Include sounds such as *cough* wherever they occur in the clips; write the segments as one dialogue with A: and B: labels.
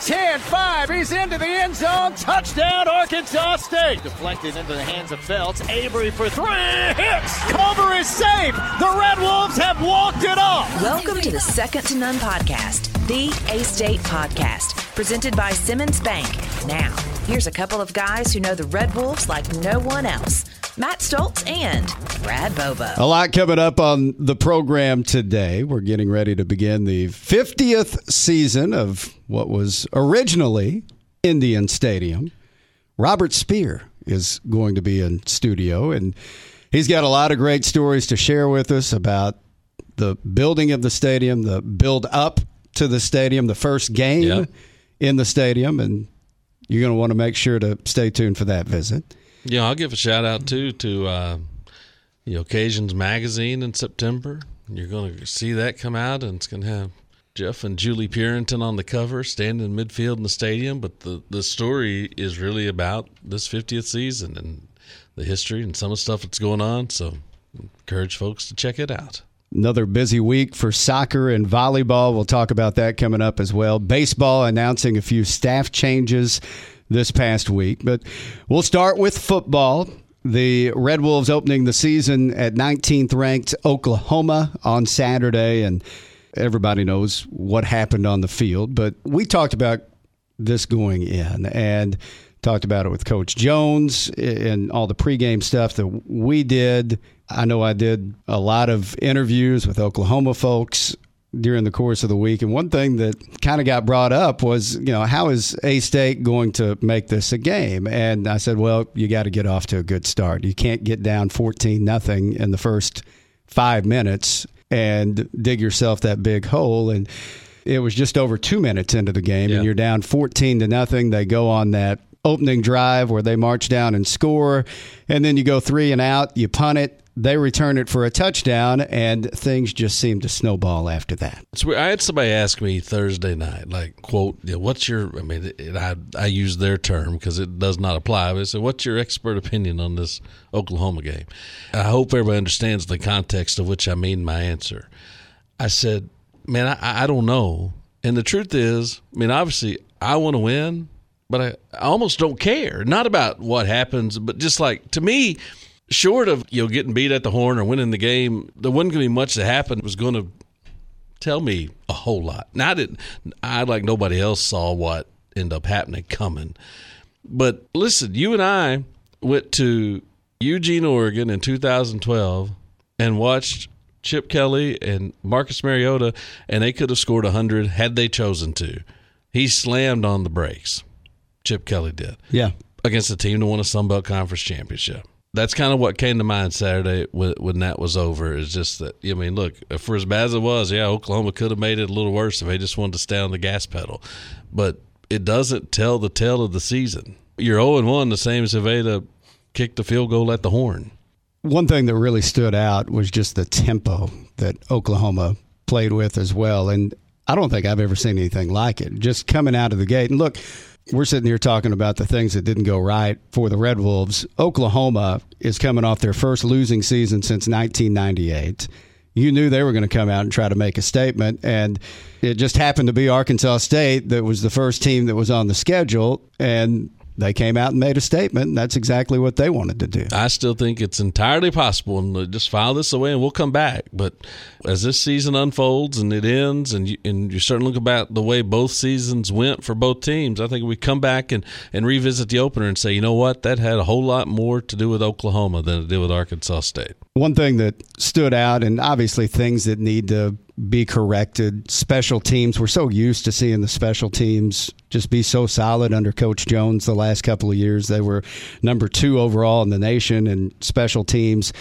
A: 10 5. He's into the end zone. Touchdown, Arkansas State. Deflected into the hands of Felts. Avery for three. Hits. Cover is safe. The Red Wolves have walked it off.
B: Welcome to the Second to None podcast, the A State podcast, presented by Simmons Bank. Now, here's a couple of guys who know the Red Wolves like no one else. Matt Stoltz and Brad Bobo.
C: A lot coming up on the program today. We're getting ready to begin the 50th season of what was originally Indian Stadium. Robert Speer is going to be in studio, and he's got a lot of great stories to share with us about the building of the stadium, the build up to the stadium, the first game
D: Yep.
C: in the stadium, and you're going to want to make sure to stay tuned for that visit.
D: Yeah, I'll give a shout out too to uh, the Occasions magazine in September. You're going to see that come out, and it's going to have Jeff and Julie Purinton on the cover, standing in midfield in the stadium. But the the story is really about this 50th season and the history and some of the stuff that's going on. So, encourage folks to check it out.
C: Another busy week for soccer and volleyball. We'll talk about that coming up as well. Baseball announcing a few staff changes this past week. But we'll start with football. The Red Wolves opening the season at 19th ranked Oklahoma on Saturday. And everybody knows what happened on the field. But we talked about this going in and talked about it with Coach Jones and all the pregame stuff that we did. I know I did a lot of interviews with Oklahoma folks during the course of the week. And one thing that kind of got brought up was, you know, how is A State going to make this a game? And I said, well, you got to get off to a good start. You can't get down 14 nothing in the first five minutes and dig yourself that big hole. And it was just over two minutes into the game,
D: Yeah.
C: and you're down 14 to nothing. They go on that opening drive where they march down and score, and then you go three and out, you punt it, they return it for a touchdown, and things just seem to snowball after that.
D: Weird. I had somebody ask me Thursday night, like, quote, what's your, I mean, it, I, I use their term because it does not apply, but I said, what's your expert opinion on this Oklahoma game? I hope everybody understands the context of which I mean my answer. I said, man, I, I don't know. And the truth is, I mean, obviously, I want to win, but I, I almost don't care. Not about what happens, but just like, to me, short of, you know, getting beat at the horn or winning the game, there wasn't going to be much that happened. It was going to tell me a whole lot. Now I didn't. I like nobody else saw what ended up happening coming. But listen, you and I went to Eugene, Oregon in 2012 and watched Chip Kelly and Marcus Mariota, and they could have scored 100 had they chosen to. He slammed on the brakes. Chip Kelly did
C: Yeah.
D: against a team that won a Sun Belt Conference championship. That's kind of what came to mind Saturday when, when that was over. Is just that I mean, look, for as bad as it was, yeah, Oklahoma could have made it a little worse if they just wanted to stay on the gas pedal, but it doesn't tell the tale of the season. You're 0 and 1, the same as if they'd kicked the field goal at the horn.
C: One thing that really stood out was just the tempo that Oklahoma played with as well. And I don't think I've ever seen anything like it. Just coming out of the gate. And look, we're sitting here talking about the things that didn't go right for the Red Wolves. Oklahoma is coming off their first losing season since 1998. You knew they were going to come out and try to make a statement. And it just happened to be Arkansas State that was the first team that was on the schedule. And they came out and made a statement. And that's exactly what they wanted to do.
D: I still think it's entirely possible, and just file this away, and we'll come back. But as this season unfolds and it ends, and you, and you start to look about the way both seasons went for both teams, I think we come back and, and revisit the opener and say, you know what, that had a whole lot more to do with Oklahoma than it did with Arkansas State.
C: One thing that stood out, and obviously things that need to be corrected, special teams. We're so used to seeing the special teams just be so solid under Coach Jones the last couple of years. They were number two overall in the nation in special teams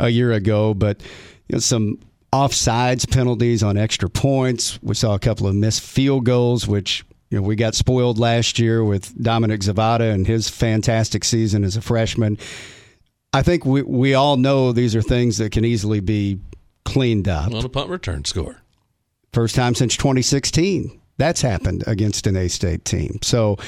C: a year ago, but you know, some offsides penalties on extra points. We saw a couple of missed field goals, which you know we got spoiled last year with Dominic Zvada and his fantastic season as a freshman. I think we we all know these are things that can easily be cleaned up.
D: On a punt return score.
C: First time since 2016 That's happened against an A State team. So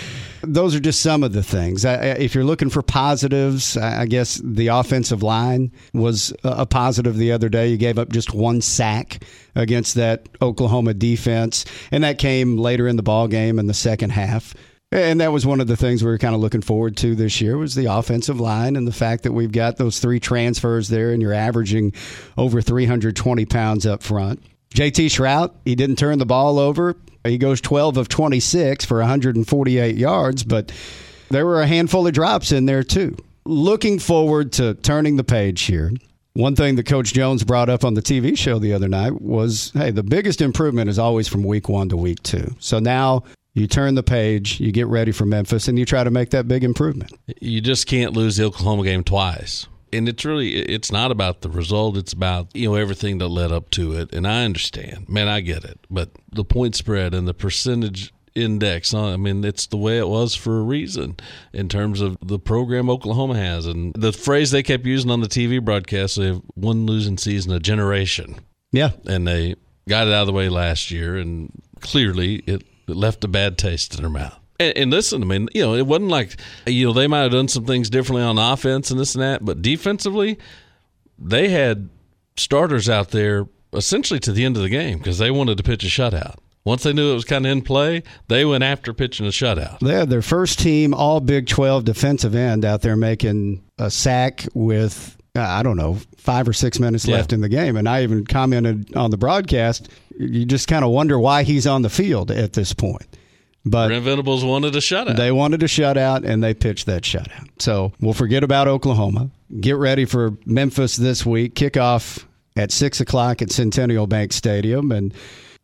C: those are just some of the things. If you're looking for positives, I guess the offensive line was a positive the other day. You gave up just one sack against that Oklahoma defense, and that came later in the ball game in the second half. And that was one of the things we were kind of looking forward to this year was the offensive line and the fact that we've got those three transfers there and you're averaging over 320 pounds up front. JT Shrout, he didn't turn the ball over. He goes 12 of 26 for 148 yards, but there were a handful of drops in there too. Looking forward to turning the page here. One thing that Coach Jones brought up on the TV show the other night was hey, the biggest improvement is always from week one to week two. So now you turn the page, you get ready for Memphis, and you try to make that big improvement.
D: You just can't lose the Oklahoma game twice. And it's really it's not about the result it's about you know everything that led up to it. And i understand. Man i get it. But the point spread and the percentage index i mean it's the way it was for a reason in terms of the program oklahoma has. And the phrase they kept using on the tv broadcast they have one losing season a generation.
C: Yeah.
D: And they got it out of the way last year and clearly it, it left a bad taste in their mouth and, and, listen, I mean, you know, it wasn't like you know they might have done some things differently on offense and this and that, but defensively, they had starters out there essentially to the end of the game because they wanted to pitch a shutout. Once they knew it was kind of in play, they went after pitching a shutout.
C: They had their first team All Big 12 defensive end out there making a sack with I don't know, five or six minutes yeah. left in the game. And I even commented on the broadcast, you just kind of wonder why he's on the field at this point.
D: But Brent Venables wanted a shutout.
C: They wanted a shutout, and they pitched that shutout. So we'll forget about Oklahoma. Get ready for Memphis this week. Kickoff at six o'clock at Centennial Bank Stadium, and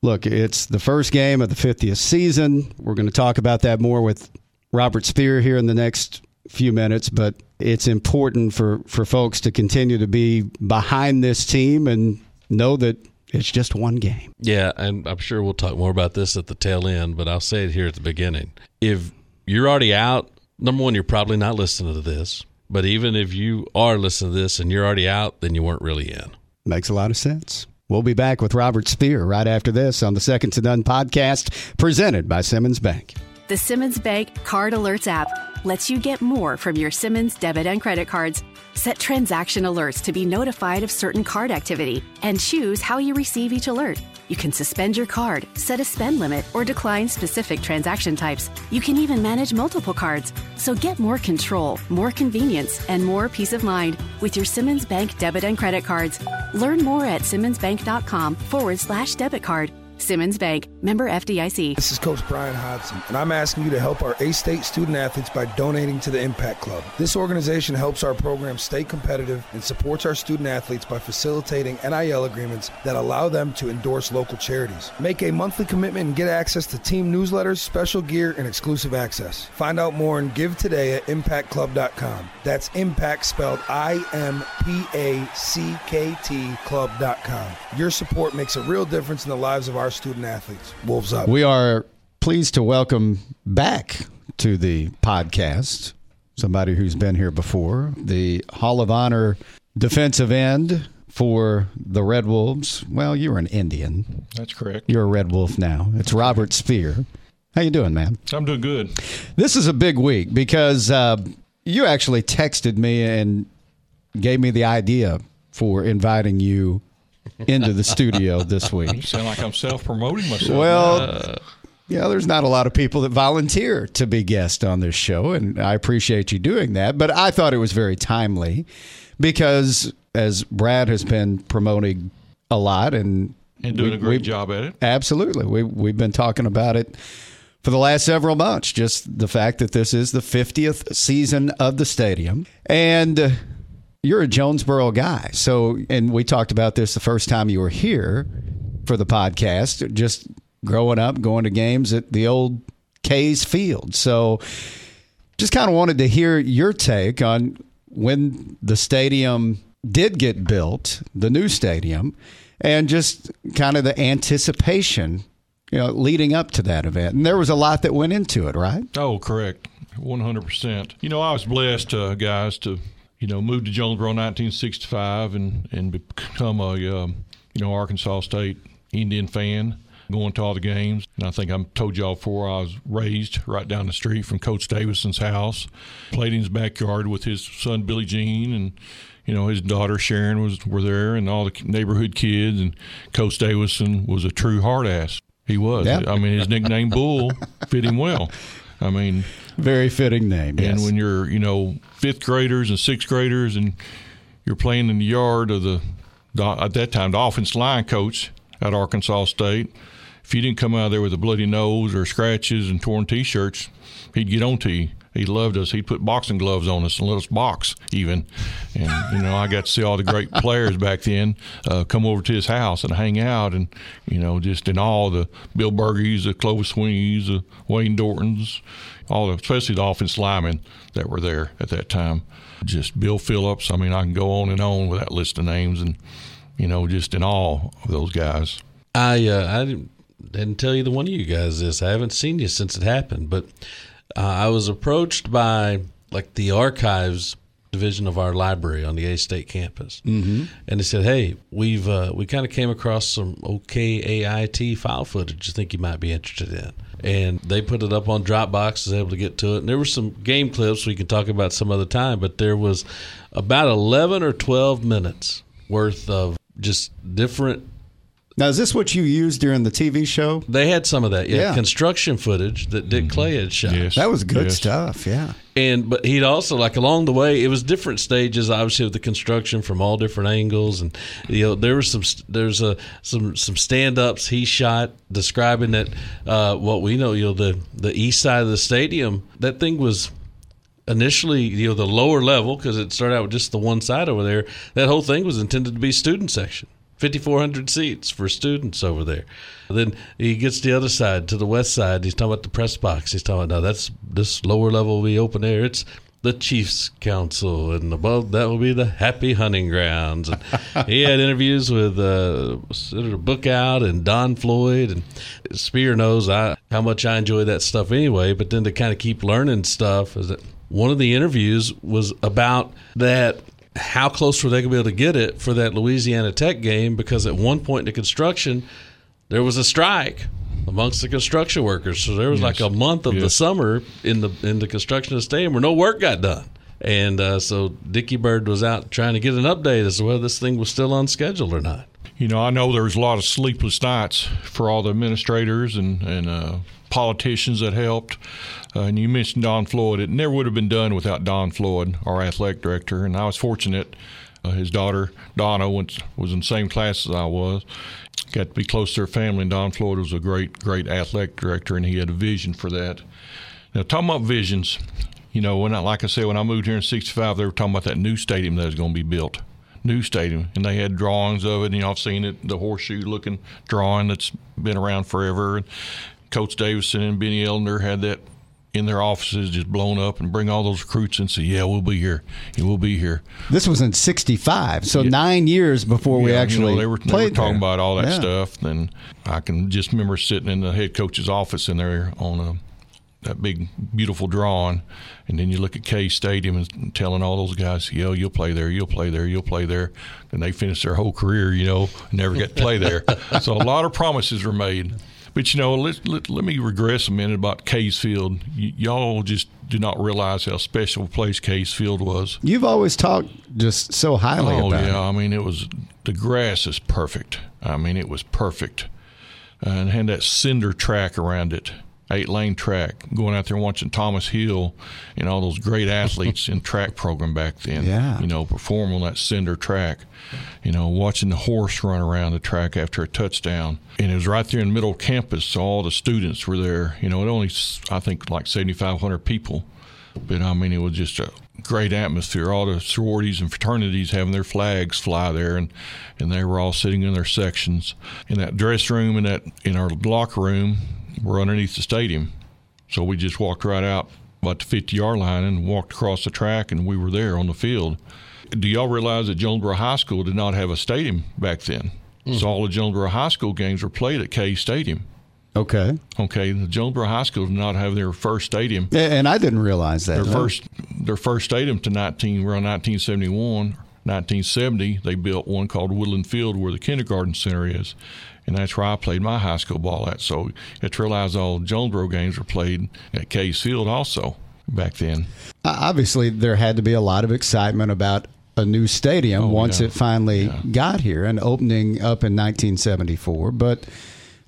C: look, it's the first game of the 50th season. We're going to talk about that more with Robert Speer here in the next few minutes, but it's important for, for folks to continue to be behind this team and know that it's just one game.
D: Yeah, and I'm sure we'll talk more about this at the tail end, but I'll say it here at the beginning. If you're already out, number one, you're probably not listening to this. But even if you are listening to this and you're already out, then you weren't really in.
C: Makes a lot of sense. We'll be back with Robert Speer right after this on the Second to None podcast, presented by Simmons Bank.
E: The Simmons Bank Card Alerts app lets you get more from your Simmons debit and credit cards Set transaction alerts to be notified of certain card activity and choose how you receive each alert. You can suspend your card, set a spend limit, or decline specific transaction types. You can even manage multiple cards. So get more control, more convenience, and more peace of mind with your Simmons Bank debit and credit cards. Learn more at simmonsbank.com forward slash debit card. Simmons Bank, member FDIC.
F: This is Coach Bryan Hodgson, and I'm asking you to help our A State student athletes by donating to the Impact Club. This organization helps our program stay competitive and supports our student athletes by facilitating NIL agreements that allow them to endorse local charities. Make a monthly commitment and get access to team newsletters, special gear, and exclusive access. Find out more and give today at impactclub.com. That's impact spelled I M P A C K T club.com. Your support makes a real difference in the lives of our our student athletes. Wolves up.
C: We are pleased to welcome back to the podcast somebody who's been here before, the Hall of Honor defensive end for the Red Wolves. Well, you're an Indian.
G: That's correct.
C: You're a Red Wolf now. It's Robert Speer. How you doing, man?
G: I'm doing good.
C: This is a big week because uh, you actually texted me and gave me the idea for inviting you into the studio this week. You *laughs*
G: sound like I'm self promoting myself.
C: Well, uh, yeah, there's not a lot of people that volunteer to be guests on this show, and I appreciate you doing that. But I thought it was very timely because, as Brad has been promoting a lot and
G: and doing we, a great job at it,
C: absolutely, we we've been talking about it for the last several months. Just the fact that this is the 50th season of the stadium, and you're a Jonesboro guy. So, and we talked about this the first time you were here for the podcast, just growing up, going to games at the old Kays Field. So, just kind of wanted to hear your take on when the stadium did get built, the new stadium, and just kind of the anticipation, you know, leading up to that event. And there was a lot that went into it, right?
G: Oh, correct. 100%. You know, I was blessed, uh, guys, to you know, moved to Jonesboro in 1965 and and become a um, you know Arkansas State Indian fan. going to all the games. And I think I told y'all before I was raised right down the street from Coach Davidson's house. Played in his backyard with his son Billy Jean and you know his daughter Sharon was were there and all the neighborhood kids and Coach Davidson was a true hard ass. He was.
C: Yeah.
G: I mean his nickname Bull *laughs* fit him well. I mean
C: Very fitting name.
G: and
C: yes.
G: when you're, you know, fifth graders and sixth graders, and you're playing in the yard of the, at that time the offense line coach at Arkansas State, if you didn't come out of there with a bloody nose or scratches and torn T-shirts, he'd get on to you. He loved us. He'd put boxing gloves on us and let us box even. And you know, I got to see all the great *laughs* players back then uh, come over to his house and hang out, and you know, just in all the Bill Bergeys, the Clovis Swinneys, the Wayne Dortons, all the, especially the offense linemen that were there at that time. Just Bill Phillips. I mean, I can go on and on with that list of names, and you know, just in all of those guys.
D: I uh, I didn't, didn't tell either one of you guys this. I haven't seen you since it happened, but uh, I was approached by like the archives division of our library on the A State campus, mm-hmm. and they said, "Hey, we've uh, we kind of came across some OKAIT file footage. You think you might be interested in?" And they put it up on Dropbox. Was able to get to it, and there were some game clips we can talk about some other time. But there was about eleven or twelve minutes worth of just different
C: now, is this what you used during the TV show?
D: They had some of that, yeah.
C: Yeah.
D: Construction footage that Dick Clay had shot.
G: Yes.
C: That was good
G: Yes.
C: stuff. Yeah.
D: And but he'd also like along the way, it was different stages, obviously of the construction from all different angles, and you know there was some there's a some some stand ups he shot describing that uh, what we know, you know the the east side of the stadium, that thing was initially you know the lower level because it started out with just the one side over there. That whole thing was intended to be student section. 5,400 seats for students over there. Then he gets the other side to the west side. He's talking about the press box. He's talking about now that's this lower level will be open air. It's the Chiefs Council, and above that will be the Happy Hunting Grounds. And he had interviews with uh, Senator Bookout and Don Floyd, and Speer knows I, how much I enjoy that stuff anyway. But then to kind of keep learning stuff is that one of the interviews was about that how close were they going to be able to get it for that Louisiana Tech game? Because at one point in the construction, there was a strike amongst the construction workers. So there was like a month of the summer in the in the construction of the stadium where no work got done. And uh, so Dickie Bird was out trying to get an update as to whether this thing was still on schedule or not.
G: You know, I know there was a lot of sleepless nights for all the administrators and and uh, politicians that helped. Uh, and you mentioned Don Floyd. It never would have been done without Don Floyd, our athletic director. And I was fortunate. Uh, his daughter Donna went, was in the same class as I was. Got to be close to her family. And Don Floyd was a great, great athletic director, and he had a vision for that. Now, talking about visions, you know, when I, like I said, when I moved here in '65, they were talking about that new stadium that was going to be built new stadium, and they had drawings of it. And, you know, I've seen it, the horseshoe-looking drawing that's been around forever. And Coach Davidson and Bennie Ellender had that in their offices, just blown up, and bring all those recruits and say, "Yeah, we'll be here. Yeah, we'll be here."
C: This was in '65, so nine years before we actually
G: you know, they were, they were talking
C: there.
G: about all that
C: Yeah.
G: stuff. And I can just remember sitting in the head coach's office in there on a that big beautiful drawing, and then you look at Kays Stadium and telling all those guys, "Yo, you'll play there, you'll play there, you'll play there," and they finish their whole career, you know, never get to play there. *laughs* so a lot of promises were made. But you know, let, let, let me regress a minute about Kays Field. Y- y'all just do not realize how special a place Kays Field was.
C: You've always talked just so highly
G: Oh
C: about
G: yeah,
C: it.
G: I mean it was the grass is perfect. I mean it was perfect, and had that cinder track around it, eight lane track. Going out there watching Thomas Hill and all those great athletes in *laughs* track program back then.
C: Yeah.
G: you know, perform on that cinder track. You know, watching the horse run around the track after a touchdown, and it was right there in the middle of campus. So all the students were there. You know, it only I think like seventy five hundred people. But I mean, it was just a great atmosphere. All the sororities and fraternities having their flags fly there, and, and they were all sitting in their sections. In that dress room and that in our locker room, were underneath the stadium. So we just walked right out about the 50 yard line and walked across the track, and we were there on the field. Do y'all realize that Jonesboro High School did not have a stadium back then? Hmm. So all the Jonesboro High School games were played at Kays Stadium.
C: Okay,
G: Okay, the Jonesboro High School did not have their first stadium
C: and I didn't realize that.
G: their
C: no.
G: first their first stadium to 19 around 1971 1970, they built one called Woodland Field where the kindergarten center is. And that's where I played my high school ball at. So you have to realize all Jonesboro games were played at Kays Field also back then.
C: Uh, obviously, there had to be a lot of excitement about a new stadium
G: Oh,
C: once
G: yeah.
C: it finally
G: Yeah.
C: got here and opening up in 1974. But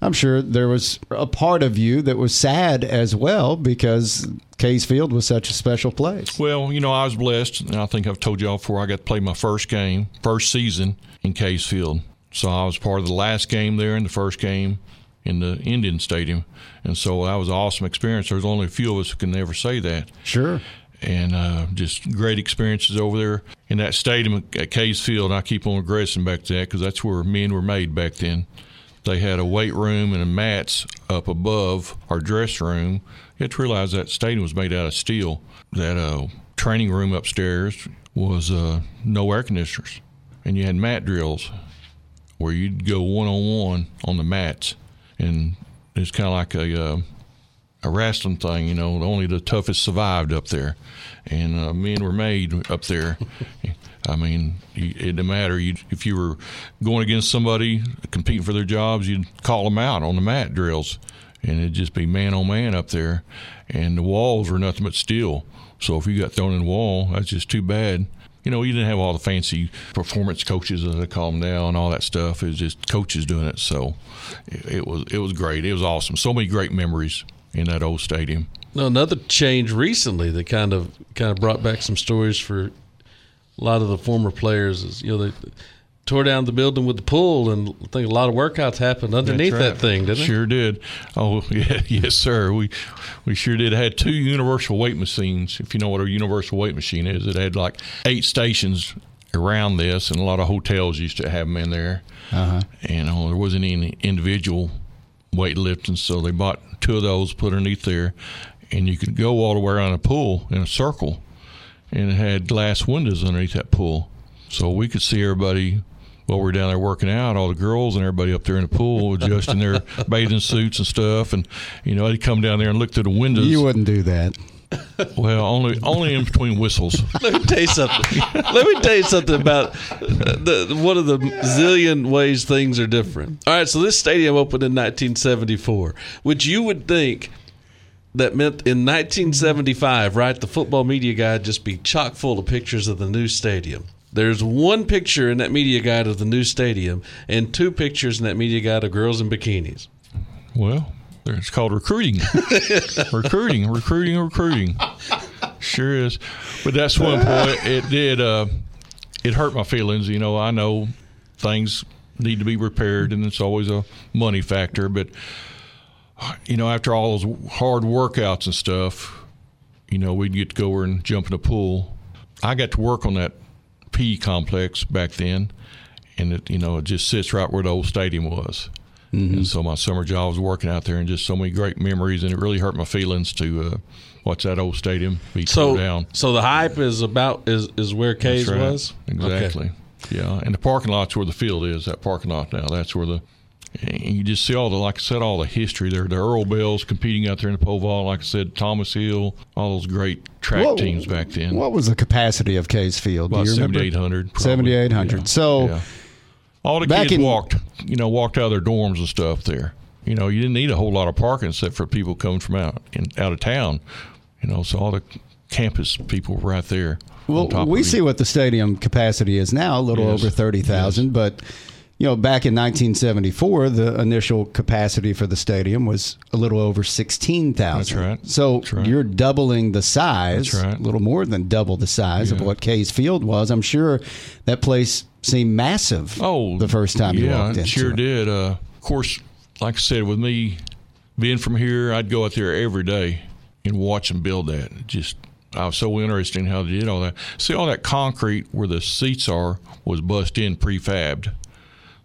C: I'm sure there was a part of you that was sad as well because Kays Field was such a special place.
G: Well, you know, I was blessed, and I think I've told y'all before. I got to play my first game, first season in Kays Field. So I was part of the last game there and the first game in the Indian Stadium, and so that was an awesome experience. There's only a few of us who can ever say that.
C: Sure.
G: and uh, just great experiences over there in that stadium at Kays Field. I keep on regressing back to that because that's where men were made back then. They had a weight room and a mats up above our dress room. You have to realize that stadium was made out of steel. That uh, training room upstairs was uh, no air conditioners, and you had mat drills where you'd go one on one on the mats, and it's kind of like a uh, a wrestling thing, you know. Only the toughest survived up there, and uh, men were made up there. I mean, it didn't matter. You, if you were going against somebody competing for their jobs, you'd call them out on the mat drills, and it'd just be man on man up there. And the walls were nothing but steel. So if you got thrown in the wall, that's just too bad. You know, you didn't have all the fancy performance coaches, as they call them now, and all that stuff. It was just coaches doing it. So it, was it was great. It was awesome. So many great memories in that old stadium.
D: No, another change recently that kind of kind of brought back some stories for a lot of the former players is you know they tore down the building with the pool and I think a lot of workouts happened underneath
G: right.
D: that thing, didn't
G: sure did. Oh *laughs* yeah, yes sir. We we sure did. Had two universal weight machines. If you know what a universal weight machine is, it had like eight stations around this, and a lot of hotels used to have them in there.
C: Uh-huh.
G: And uh, there wasn't any individual weightlifting, so they bought two of those, put underneath there, and you could go all the way around a pool in a circle, and it had glass windows underneath that pool, so we could see everybody while we were down there working out, all the girls and everybody up there in the pool, *laughs* just in their bathing suits and stuff, and you know they'd come down there and look through the windows.
C: You wouldn't do that.
G: well, only only in between whistles. *laughs*
D: Let me tell you something. Let me tell you something about the, the one of the zillion ways things are different. All right, so this stadium opened in 1974, which you would think that meant in 1975, right? The football media guide just be chock full of pictures of the new stadium. There's one picture in that media guide of the new stadium, and two pictures in that media guide of girls in bikinis.
G: Well, it's called recruiting. *laughs* recruiting, recruiting, recruiting. Sure is. But that's one point. It did. Uh, it hurt my feelings. You know, I know things need to be repaired, and it's always a money factor. But you know, after all those hard workouts and stuff, you know, we'd get to go over and jump in the pool. I got to work on that P complex back then, and it, you know, it just sits right where the old stadium was. And so my summer job was working out there, and just so many great memories, and it really hurt my feelings to uh, watch that old stadium be
D: So,
G: torn down.
D: so the hype is about is is where
G: Kays right.
D: was
G: exactly.
D: Okay.
G: Yeah, and the parking lot's where the field is. That parking lot now. That's where the and you just see all the like I said, all the history there. The Earl Bells competing out there in the pole vault. Like I said, Thomas Hill, all those great track
C: What-
G: teams back then.
C: What was the capacity of Kays Field? Do
G: About
C: you remember?
G: seventy eight hundred.
C: 7,800. So
G: all the kids
C: in-
G: walked, you know, walked out of their dorms and stuff there. You know, you didn't need a whole lot of parking except for people coming from out in, out of town. You know, so all the campus people were right there.
C: Well, we see what the stadium capacity is now, a little
G: Yes.
C: over 30,000. But, you know, back in 1974, the initial capacity for the stadium was a little over 16,000.
G: That's right.
C: So
G: That's right.
C: you're doubling the size,
G: That's right.
C: a little more than double the size of what Kays Field was. I'm sure that place seemed massive
G: Oh,
C: the first time you walked in.
G: it sure did. Uh, of course, like I said, with me being from here, I'd go out there every day and watch them build that. Just I was so interested in how they did all that. See, all that concrete where the seats are was bust in prefabbed.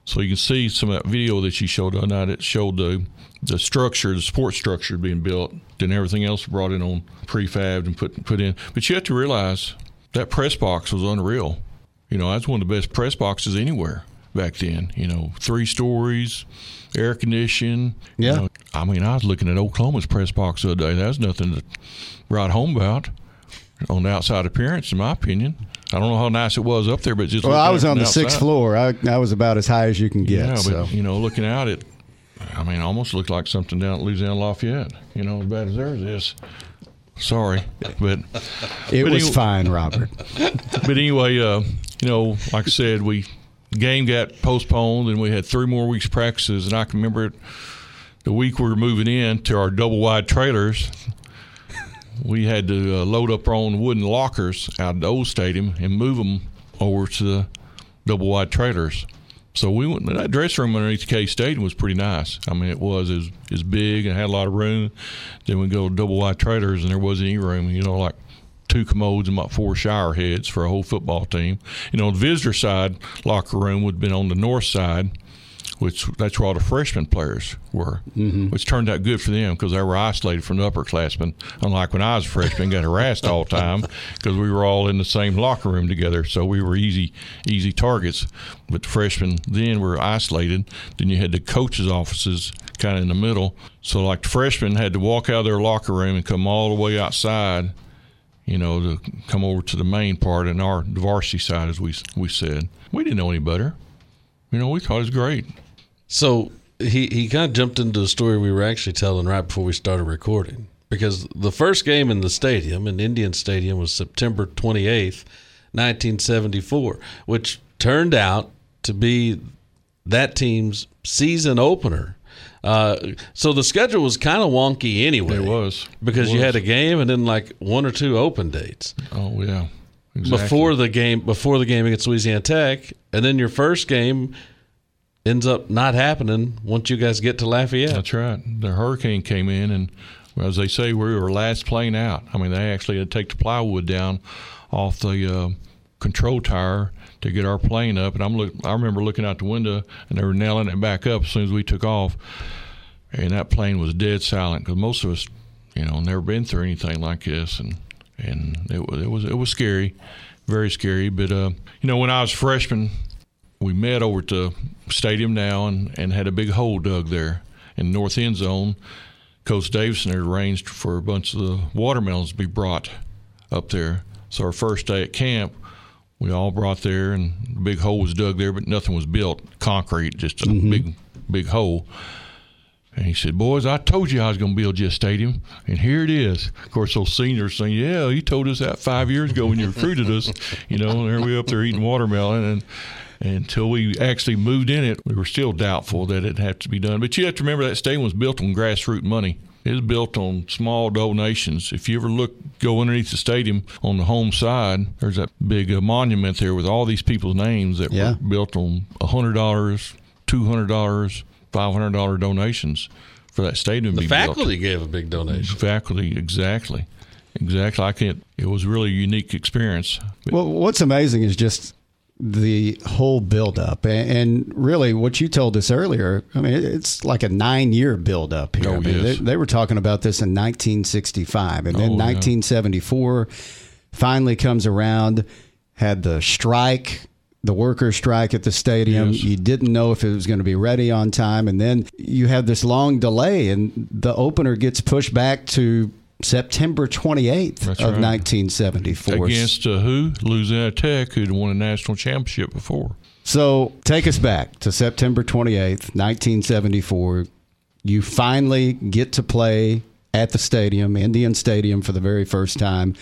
G: So you can see some of that video that you showed other night. It showed the the structure, the support structure being built, then everything else brought in on prefabbed and put put in. But you have to realize that press box was unreal. You know, that's one of the best press boxes anywhere back then. You know, three stories, air conditioning. you
C: Yeah.
G: know. I mean, I was looking at Oklahoma's press box the other day. That's nothing to write home about on the outside appearance, in my opinion. I don't know how nice it was up there, but just
C: well, I was on the
G: outside,
C: sixth floor. I, I was about as high as you can get.
G: Yeah,
C: so.
G: but you know, looking out it, I mean, almost looked like something down at Louisiana Lafayette. You know, as bad as theirs is. Sorry, but
C: it
G: but
C: was
G: anyway-
C: fine, Robert. *laughs*
G: but anyway, uh, you know, like I said, we game got postponed, and we had three more weeks practices, and I can remember it, the week we were moving in to our double wide trailers. We had to uh, load up our own wooden lockers out of the old stadium and move them over to the double wide trailers. So we went. That dressing room underneath Kays Stadium was pretty nice. I mean, it was is is big and had a lot of room. Then we go to double wide trailers, and there wasn't any room. You know, like two commodes and about four shower heads for a whole football team. You know, the visitor side locker room would have been on the north side, which that's where all the freshman players were, mm-hmm. which turned out good for them because they were isolated from the upperclassmen. Unlike when I was a freshman, got harassed all the time because we were all in the same locker room together, so we were easy easy targets. But the freshmen then were isolated. Then you had the coaches' offices kind of in the middle. So like the freshmen had to walk out of their locker room and come all the way outside you know, to come over to the main part and our varsity side, as we we said. We didn't know any better. You know, we thought it was great.
D: So he, he kind of jumped into the story we were actually telling right before we started recording. Because the first game in the stadium, in Indian Stadium, was September 28th, 1974, which turned out to be that team's season opener. Uh, so the schedule was kind of wonky anyway.
G: It was.
D: Because
G: It
D: you had a game and then like one or two open dates
G: Oh yeah, exactly.
D: before the game before the game against Louisiana Tech, and then your first game ends up not happening once you guys get to Lafayette.
G: That's right. The hurricane came in, and as they say, we were last plane out. I mean, they actually had to take the plywood down off the uh, control tower to get our plane up. And I'm look. I remember looking out the window, and they were nailing it back up as soon as we took off. And that plane was dead silent because most of us, you know, never been through anything like this, and and it was it was it was scary, very scary. But uh, you know, when I was freshman, we met over at the stadium now and, and had a big hole dug there in the north end zone. Coach Davidson had arranged for a bunch of the watermelons to be brought up there. So our first day at camp, we all brought there, and the big hole was dug there, but nothing was built. Concrete, just a mm-hmm. big, big hole. And he said, "Boys, I told you I was going to build you a stadium, and here it is." Of course, those seniors saying, "Yeah, you told us that five years ago when you *laughs* recruited us." You know, and there we up there eating watermelon, and until we actually moved in it, we were still doubtful that it had to be done. But you have to remember that stadium was built on grassroots money. It was built on small donations. If you ever look, go underneath the stadium on the home side, there's that big uh, monument there with all these people's names that
C: Yeah.
G: were built on hundred dollars, two hundred dollars, five hundred dollar donations for that stadium to
D: the
G: be built.
D: faculty gave a big donation.
G: Faculty, exactly, exactly. I can't. It was really a unique experience.
C: Well, what's amazing is just the whole buildup, and, and really what you told us earlier. I mean, it's like a nine-year buildup here.
G: Oh,
C: I mean,
G: yes.
C: they, they were talking about this in 1965, and then
G: Oh, yeah.
C: 1974 finally comes around. Had the strike. The workers' strike at the stadium.
G: Yes.
C: You didn't know if it was going to be ready on time, and then you have this long delay, and the opener gets pushed back to September 28th
G: That's
C: of
G: right.
C: 1974.
G: Against uh, who? Louisiana Tech, who'd won a national championship before.
C: So take us back to September 28th, 1974. You finally get to play at the stadium, Indian Stadium, for the very first time.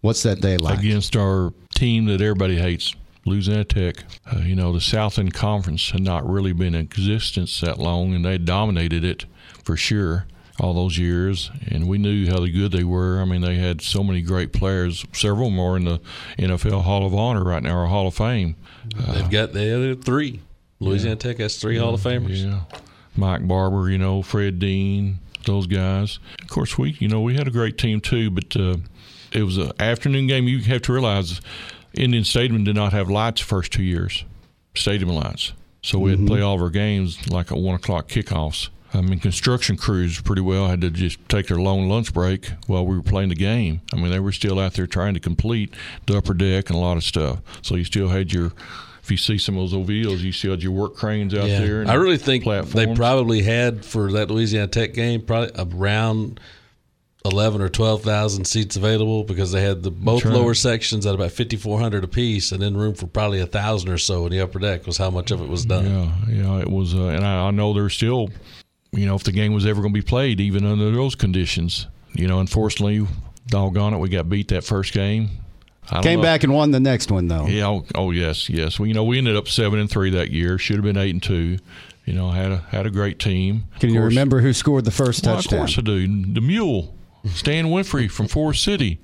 C: What's that day like?
G: against our team that everybody hates, Louisiana Tech. Uh, you know, the Southland Conference had not really been in existence that long, and they dominated it for sure all those years. And we knew how good they were. I mean, they had so many great players. Several more in the NFL Hall of Honor right now, or Hall of Fame.
D: They've got the other three. Louisiana Tech has three Hall of Famers.
G: Yeah, Mike Barber, you know, Fred Dean, those guys. Of course, we, you know, we had a great team too, but uh, it was an afternoon game. You have to realize Indian Stadium did not have lights the first two years, stadium lights. So we had to play all of our games like at one o'clock kickoffs. I mean, construction crews pretty well had to just take their long lunch break while we were playing the game. I mean, they were still out there trying to complete the upper deck and a lot of stuff. So you still had your, if you see some of those OVLs, you still had your work cranes out there. and
D: I really think they probably had for that Louisiana Tech game probably around eleven or twelve thousand seats available because they had the both
G: right.
D: lower sections at about fifty four hundred apiece, and then room for probably a thousand or so in the upper deck was how much of it was done.
G: Yeah, yeah, it was, uh, and I, I know there's still, you know, if the game was ever going to be played, even under those conditions, you know, unfortunately, doggone it, we got beat that first game.
C: Came
G: know.
C: back and won the next one though.
G: Yeah. Oh, oh yes, yes. Well, you know, we ended up seven and three that year. Should have been eight and two. You know, had a had a great team.
C: Can
G: Of
C: you remember who scored the first
G: Well,
C: touchdown?
G: Of course I do. The mule, Stan Winfrey from Forest City,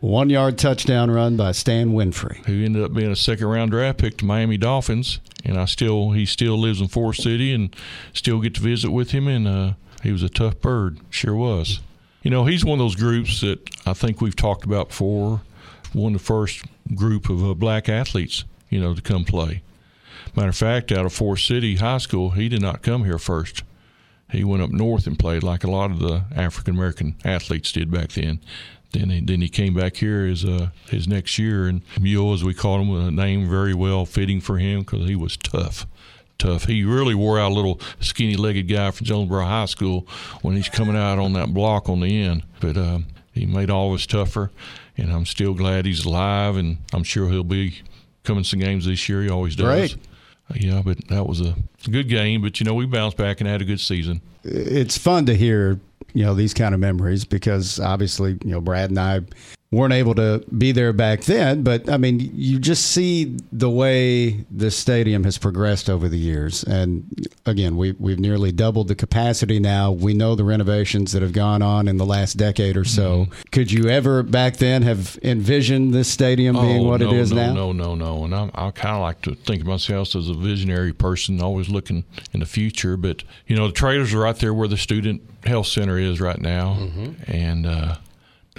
C: One yard touchdown run by Stan Winfrey.
G: who ended up being a second round draft pick to Miami Dolphins, and I still he still lives in Forest City and still get to visit with him. And uh, he was a tough bird, sure was. You know, he's one of those groups that I think we've talked about before. One of the first group of uh, black athletes, you know, to come play. Matter of fact, out of Forest City High School, he did not come here first. He went up north and played like a lot of the African American athletes did back then. Then he, then he came back here as uh, his next year, and Mule, as we called him, was a name very well fitting for him because he was tough. Tough. He really wore out a little skinny legged guy from Jonesboro High School when he's coming out on that block on the end. But um, he made all of us tougher, and I'm still glad he's alive, and I'm sure he'll be coming some games this year. He always does.
C: Great.
G: Yeah, but that was a, a good game. But you know, we bounced back and had a good season.
C: It's fun to hear, you know, these kind of memories because obviously, you know, Brad and I weren't able to be there back then, but I mean, you just see the way the stadium has progressed over the years. And again, we we've nearly doubled the capacity now. We know the renovations that have gone on in the last decade or so. Could you ever back then have envisioned this stadium being what
G: Oh, no,
C: it is
G: no,
C: now?
G: No, no, no. And I'm, I kind of like to think of myself as a visionary person, always looking in the future. But you know, the trailers are right there where the student health center is right now,
C: Mm-hmm.
G: and uh,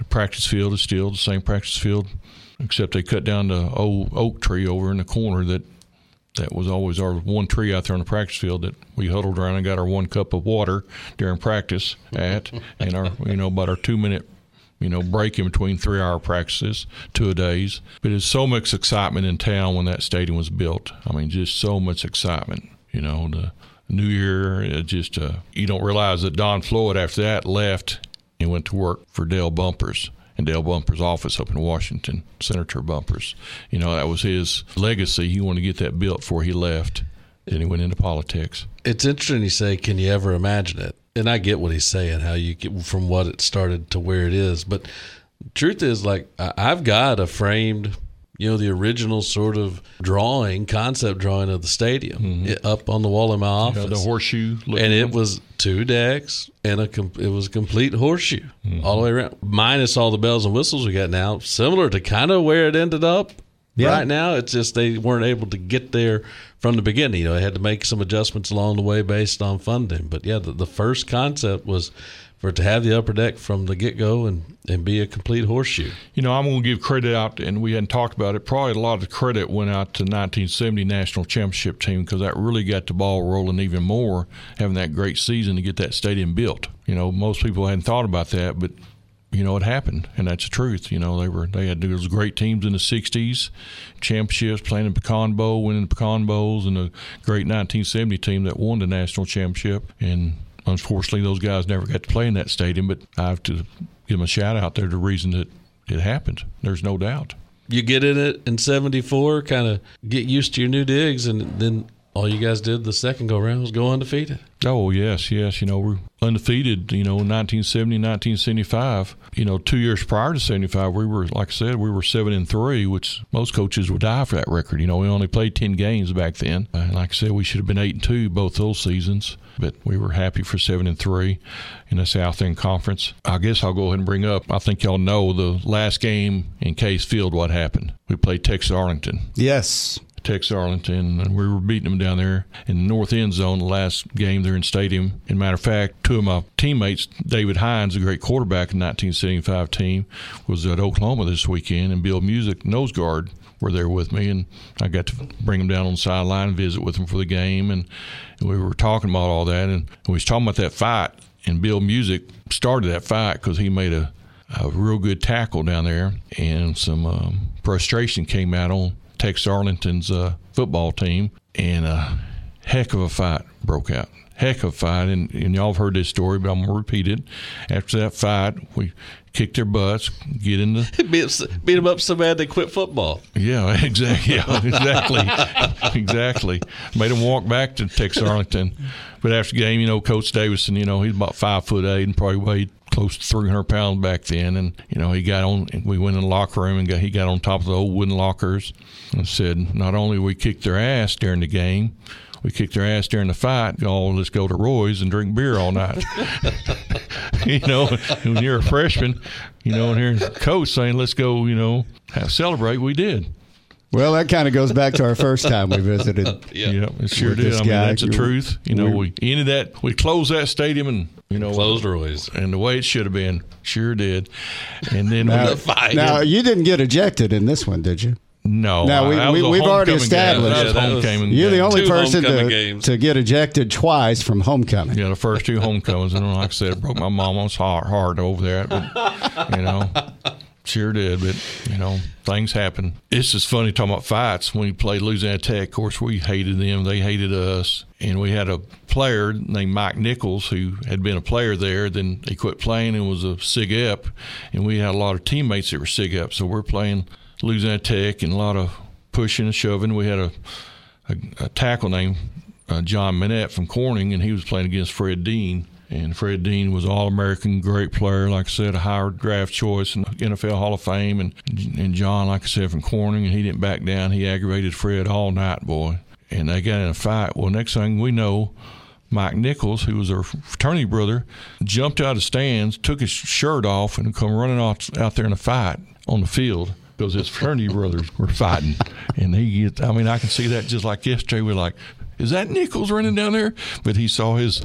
G: the practice field is still the same practice field, except they cut down the old oak tree over in the corner that. That was always our one tree out there on the practice field that we huddled around and got our one cup of water during practice at, and our you know about our two minute you know, break in between three hour practices, two a days. But there's so much excitement in town when that stadium was built. I mean, just so much excitement. You know, the New Year, just, uh, you don't realize that Don Floyd after that left and went to work for Dale Bumpers. And Dale Bumpers' office up in Washington, Senator Bumpers. You know, that was his legacy. He wanted to get that built before he left. Then he went into politics.
D: It's interesting you say, "Can you ever imagine it?" And I get what he's saying, how you get from what it started to where it is. But truth is, like I've got a framed, you know, the original sort of drawing, concept drawing of the stadium it- up on the wall in my office.
G: Mm-hmm. Yeah, the horseshoe.
D: and it
G: one.
D: was two decks and a com- it was a complete horseshoe
G: Mm-hmm.
D: all the way around, minus all the bells and whistles we got now. Similar to kind of where it ended up.
C: Yeah.
D: Right now, it's just they weren't able to get there from the beginning. You know, they had to make some adjustments along the way based on funding. But yeah, the, the first concept was for to have the upper deck from the get go and, and be a complete horseshoe.
G: You know, I'm going to give credit out, and we hadn't talked about it. Probably a lot of credit went out to 1970 national championship team because that really got the ball rolling even more, having that great season to get that stadium built. You know, most people hadn't thought about that, but you know it happened, and that's the truth. You know, they were they had those great teams in the '60s, championships, playing in Pecan Bowl, winning Pecan Bowls, and a great 1970 team that won the national championship. And unfortunately, those guys never got to play in that stadium. But I have to give them a shout out. They're the reason that it happened. There's no doubt.
D: You get in it in 74, kind of get used to your new digs, and then all you guys did the second go around was go undefeated.
G: Oh yes, yes. You know we're undefeated. You know, 1970, 1975. You know, two years prior to 75, we were like I said, we were seven and three, which most coaches would die for that record. You know, we only played ten games back then. Uh, And like I said, we should have been eight and two both those seasons, but we were happy for seven and three in the Southland Conference. I guess I'll go ahead and bring up. I think y'all know the last game in Kays Field. What happened? We played Texas Arlington.
C: Yes.
G: Texas Arlington, and we were beating them down there in the north end zone the last game there in stadium. And matter of fact, two of my teammates, David Hines, a great quarterback in 1975 team, was at Oklahoma this weekend, and Bill Music, nose guard, were there with me, and I got to bring them down on the sideline and visit with them for the game, and, and we were talking about all that, and we was talking about that fight, and Bill Music started that fight because he made a a real good tackle down there, and some um, frustration came out on Texas Arlington's uh, football team, and a heck of a fight broke out. heck of a fight, and, and y'all have heard this story, but I'm gonna repeat it. After that fight, we kicked their butts, get in the *laughs*
D: beat, beat them up so bad they quit football.
G: yeah, *laughs* exactly, yeah, *laughs* exactly, exactly. Made them walk back to Texas Arlington. But after the game, you know, Coach Davidson, you know, he's about five foot eight and probably weighed close to 300 pounds back then. And, you know, he got on, we went in the locker room and got, he got on top of the old wooden lockers and said, not only we kicked their ass during the game, we kicked their ass during the fight. Oh, let's go to Roy's and drink beer all night. *laughs* you know, when you're a freshman, you know, and hearing coach saying, let's go, you know, have, celebrate, we did.
C: Well, that kind of goes back to our first time we visited. *laughs*
D: Yeah.
G: Yeah, it sure did. I mean,
C: guy,
G: that's the truth. You know,
C: we-
G: we ended that, we closed that stadium and, you know,
D: Closed Roy's.
G: and the way it should have been, sure did. And then
C: Now,
G: we,
D: fight.
C: now, you didn't get ejected in this one, did you?
G: no,
C: Now, we, we, we've already established-
D: Yeah, that was-
C: You're the only person to,
D: games.
C: to get ejected twice from homecoming.
G: Yeah, the first two homecomings, and like I said, it broke my mama's heart, heart over that. But you know, sure did. But you know, things happen. It's just funny talking about fights. When we played Louisiana Tech, of course, we hated them. They hated us. And we had a player named Mike Nichols who had been a player there. Then he quit playing and was a Sig Ep. And we had a lot of teammates that were Sig Ep. So we're playing Louisiana Tech and a lot of pushing and shoving. We had a a, a tackle named uh, John Minette from Corning, and he was playing against Fred Dean. And Fred Dean was All American, great player, like I said, a higher draft choice and NFL Hall of Fame. And and John, like I said, from Corning, and he didn't back down. He aggravated Fred all night, boy. And they got in a fight. Well, next thing we know, Mike Nichols, who was our fraternity brother, jumped out of stands, took his shirt off, and come running off out there in a fight on the field because his fraternity brothers were fighting. And he, gets, I mean, I can see that just like yesterday. We're like, is that Nichols running down there? But he saw his,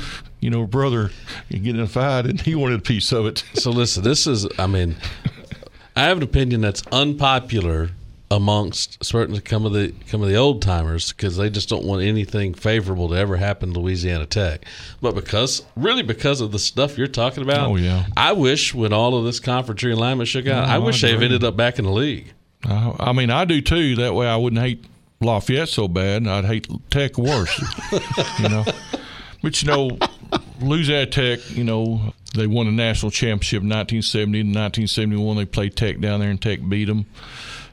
G: you know, brother get in a fight, and he wanted a piece of it.
D: So listen, this is. I mean, I have an opinion that's unpopular amongst certain some of the some of the old timers because they just don't want anything favorable to ever happen to Louisiana Tech. But because really because of the stuff you're talking about,
G: Oh, yeah.
D: I wish when all of this conference realignment shook out,
G: No,
D: I
G: I
D: wish they've ended up back in the league.
G: I, I mean, I do too. That way, I wouldn't hate Lafayette so bad, and I'd hate Tech worse. *laughs* you know, but you know, Louisiana Tech. You know, they won a national championship in 1970 and 1971. They played Tech down there, and Tech beat them,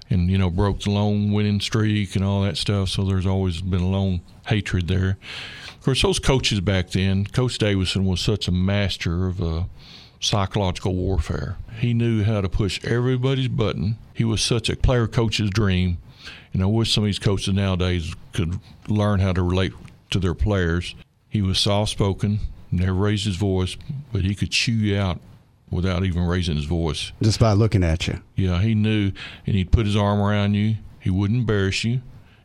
G: and you know, broke the long winning streak and all that stuff. So there's always been a long hatred there. Of course, those coaches back then, Coach Davidson was such a master of. Uh, psychological warfare. He knew how to push everybody's button. He was such a player coach's dream. And I wish some of these coaches nowadays could learn how to relate to their players. He was soft spoken, never raised his voice, but he could chew you out without even raising his voice.
C: Just by looking at you.
G: Yeah, he knew, and he'd put his arm around you. He wouldn't embarrass you.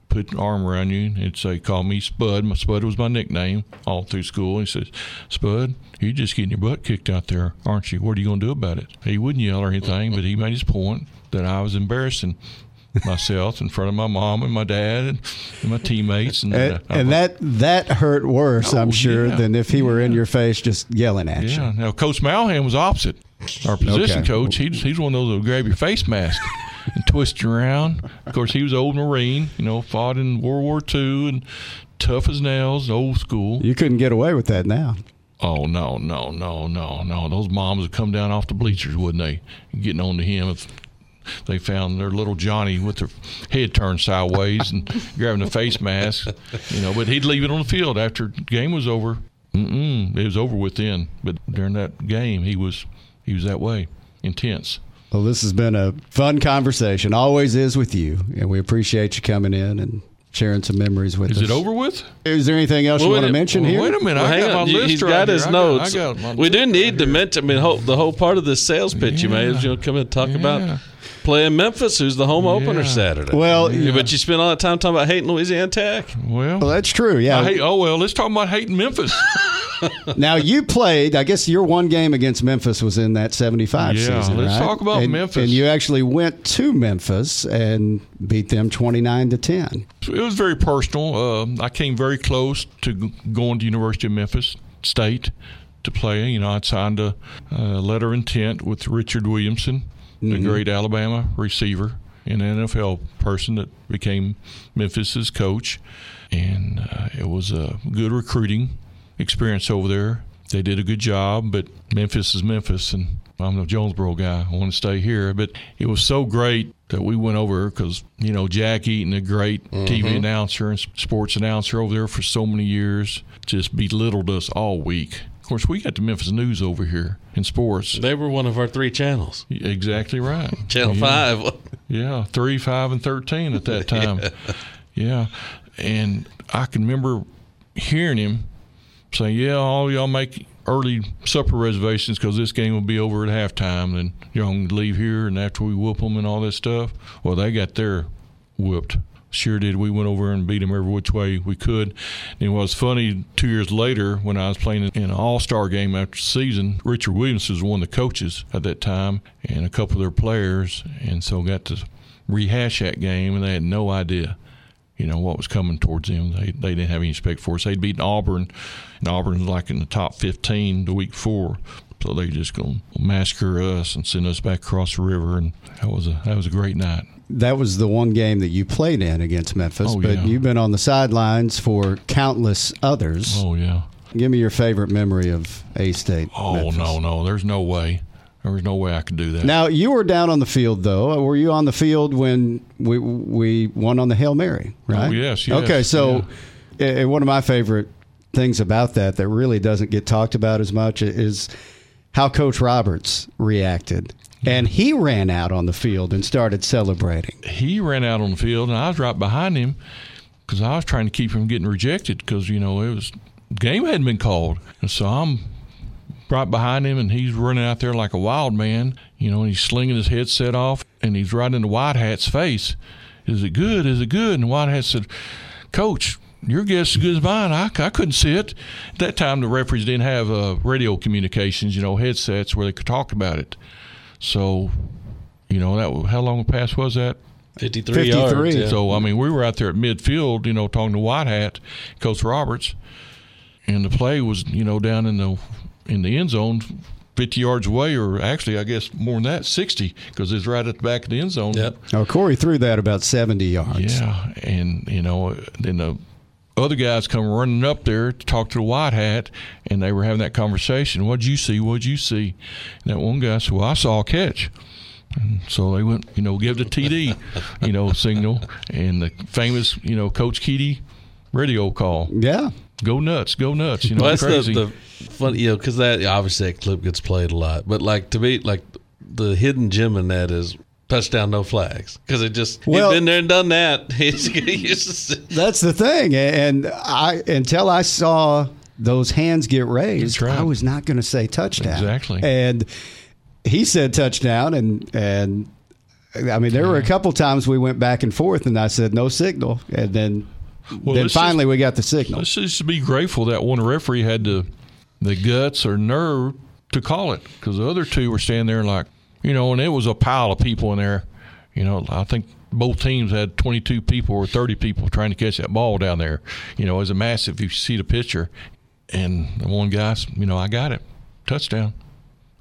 G: Put an arm around you and say, "Call me Spud." My Spud was my nickname all through school. He says, "Spud, you're just getting your butt kicked out there, aren't you? What are you going to do about it?" He wouldn't yell or anything, but he made his point that I was embarrassing myself in front of my mom and my dad and, and my teammates, and,
C: And,
G: uh,
C: and that that hurt worse, I'm
G: Oh,
C: sure,
G: yeah.
C: than if he were in your face just yelling at
G: Yeah.
C: you.
G: Now, Coach Malham was opposite. Our position
C: Okay.
G: coach, he's, he's one of those that'll grab your face mask and twist you around. Of course, he was old Marine, you know, fought in World War II and tough as nails, old school.
C: You couldn't get away with that now.
G: Oh, no, no, no, no, no. Those moms would come down off the bleachers, wouldn't they? Getting on to him if they found their little Johnny with their head turned sideways and grabbing the face mask, you know. But he'd leave it on the field after the game was over. Mm-mm, it was over with then. But during that game, he was he was that way, intense.
C: Well, this has been a fun conversation. Always is with you, and we appreciate you coming in and sharing some memories with
G: Is
C: us.
G: Is it over with?
C: Is there anything else you want to mention
G: well,
C: here?
G: wait a minute.
D: Well,
G: I
D: hang
G: got my
D: on.
G: list
D: He's
G: right
D: got
G: here.
D: his
G: I got-
D: notes.
G: I got
D: we do need
G: right
D: to
G: here.
D: mention. I mean, whole, the whole part of the sales pitch you made is you'll come in and talk
G: Yeah.
D: about playing Memphis, who's the home opener Saturday.
C: Well,
D: Yeah, but you spend all that time talking about hating Louisiana Tech.
G: Well,
C: Well, that's true. Yeah.
G: I hate, oh well. Let's talk about hating Memphis. *laughs*
C: now you played. I guess your one game against Memphis was in that '75
G: Yeah,
C: season.
G: let's
C: right?
G: talk about
C: and,
G: Memphis.
C: And you actually went to Memphis and beat them 29 to 10.
G: it was very personal. Uh, I came very close to going to University of Memphis State to play. You know, I'd signed a, a letter of intent with Richard Williamson, the great Alabama receiver and NFL person that became Memphis's coach, and uh, it was a good recruiting experience over there. They did a good job, but Memphis is Memphis, and I'm the Jonesboro guy. I want to stay here. But it was so great that we went over because, you know, Jack Eaton, a great TV announcer and sports announcer over there for so many years, just belittled us all week. Of course, we got the Memphis News over here in sports.
D: They were one of our three channels.
G: Exactly right. *laughs*
D: Channel
G: Yeah.
D: five.
G: Yeah, three, five, and thirteen at that time. *laughs* yeah. and I can remember hearing him say, "Yeah, all y'all make early supper reservations because this game will be over at halftime, and y'all can leave here, and after we whoop them and all that stuff." Well, they got their whooped. Sure did. We went over and beat them every which way we could. And it was funny two years later when I was playing in an All Star game after the season. Richard Williams was one of the coaches at that time, and a couple of their players, and so got to rehash that game, and they had no idea you know what was coming towards them. They they didn't have any respect for us. They'd beaten Auburn, and Auburn was like in the top fifteen the week before. So they just gonna massacre us and send us back across the river, and that was a that was a great night.
C: That was the one game that you played in against Memphis,
G: Oh,
C: but
G: yeah.
C: you've been on the sidelines for countless others.
G: Oh yeah.
C: Give me your favorite memory of A State.
G: Oh
C: Memphis.
G: no no, there's no way. There was no way I could do that.
C: Now you were down on the field though. Were you on the field when we we won on the Hail Mary? Right.
G: Oh, yes, yes,
C: Okay, so eh, one of my favorite things about that that really doesn't get talked about as much is how Coach Roberts reacted, and he ran out on the field and started celebrating.
G: he ran out on the field, and I was right behind him because I was trying to keep him from getting rejected because you know it was game hadn't been called, and so I'm right behind him, and he's running out there like a wild man, you know, and he's slinging his headset off, and he's right in the White Hat's face. Is it good? Is it good? And White Hat said, Coach. Your guess is as good as mine. I, I couldn't see it. At that time, the referees didn't have uh, radio communications, you know, headsets where they could talk about it. So, you know, that how long a pass was that?
D: 53,
C: 53.
D: yards. Yeah.
G: So I mean, we were out there at midfield, you know, talking to White Hat, Coach Roberts, and the play was, you know, down in the in the end zone, fifty yards away, or actually, I guess more than that, sixty, because it's right at the back of the end zone.
D: Yep.
C: Now Corey threw that about seventy yards.
G: Yeah, and you know, then the other guys come running up there to talk to the white hat, and they were having that conversation. What'd you see? What'd you see? And that one guy said, "Well, I saw a catch." And so they went, you know, give the TD, *laughs* you know, signal, and the famous, you know, Coach Keedy radio call.
C: Yeah.
G: Go nuts, go nuts, you know,
D: Well, that's
G: crazy.
D: the, the funny, you know, because that obviously that clip gets played a lot. But like to me, like the hidden gem in that is touchdown, no flags, because it just
C: Well-
D: he's been there and done that. *laughs* Just, *laughs*
C: That's the thing, and I until I saw those hands get raised,
G: right.
C: I was not going to say touchdown.
G: Exactly.
C: and he said touchdown, and and I mean there were a couple times we went back and forth, and I said no signal, and then
G: Well,
C: then finally we got the signal.
G: Let's just be grateful that one referee had the the guts or nerve to call it because the other two were standing there like, you know, and it was a pile of people in there. You know, I think both teams had 22 people or 30 people trying to catch that ball down there. You know, it was a massive. You see the picture, and the one guy, you know, I got it, touchdown.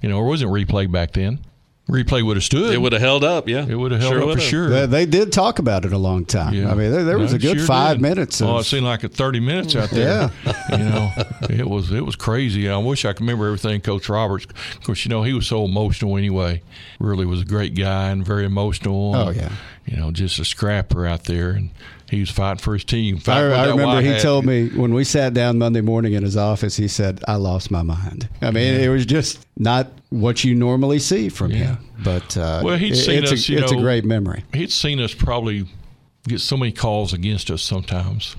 G: You know, it wasn't replay back then. Replay would have stood.
D: it would have held up. Yeah,
G: It would have held
D: Sure
G: up for
D: would've.
G: sure.
C: They, they did talk about it a long time. I mean, there, there was
G: No,
C: a good
G: sure
C: five
G: did.
C: minutes. Oh, of,
G: Oh, it seemed like a thirty minutes out there. yeah, *laughs* you know, it was it was crazy. I wish I could remember everything Coach Roberts. Of course, you know he was so emotional anyway. Really was a great guy and very emotional.
C: Oh, yeah.
G: You know, just a scrapper out there, and he was fighting for his team.
C: I, I remember he
G: hat.
C: told me when we sat down Monday morning in his office, he said, I lost my mind. I mean, it was just not what you normally see from him. But uh,
G: Well, he'd
C: it-
G: seen
C: it's,
G: us,
C: a, it's a great memory.
G: he'd seen us probably get so many calls against us sometimes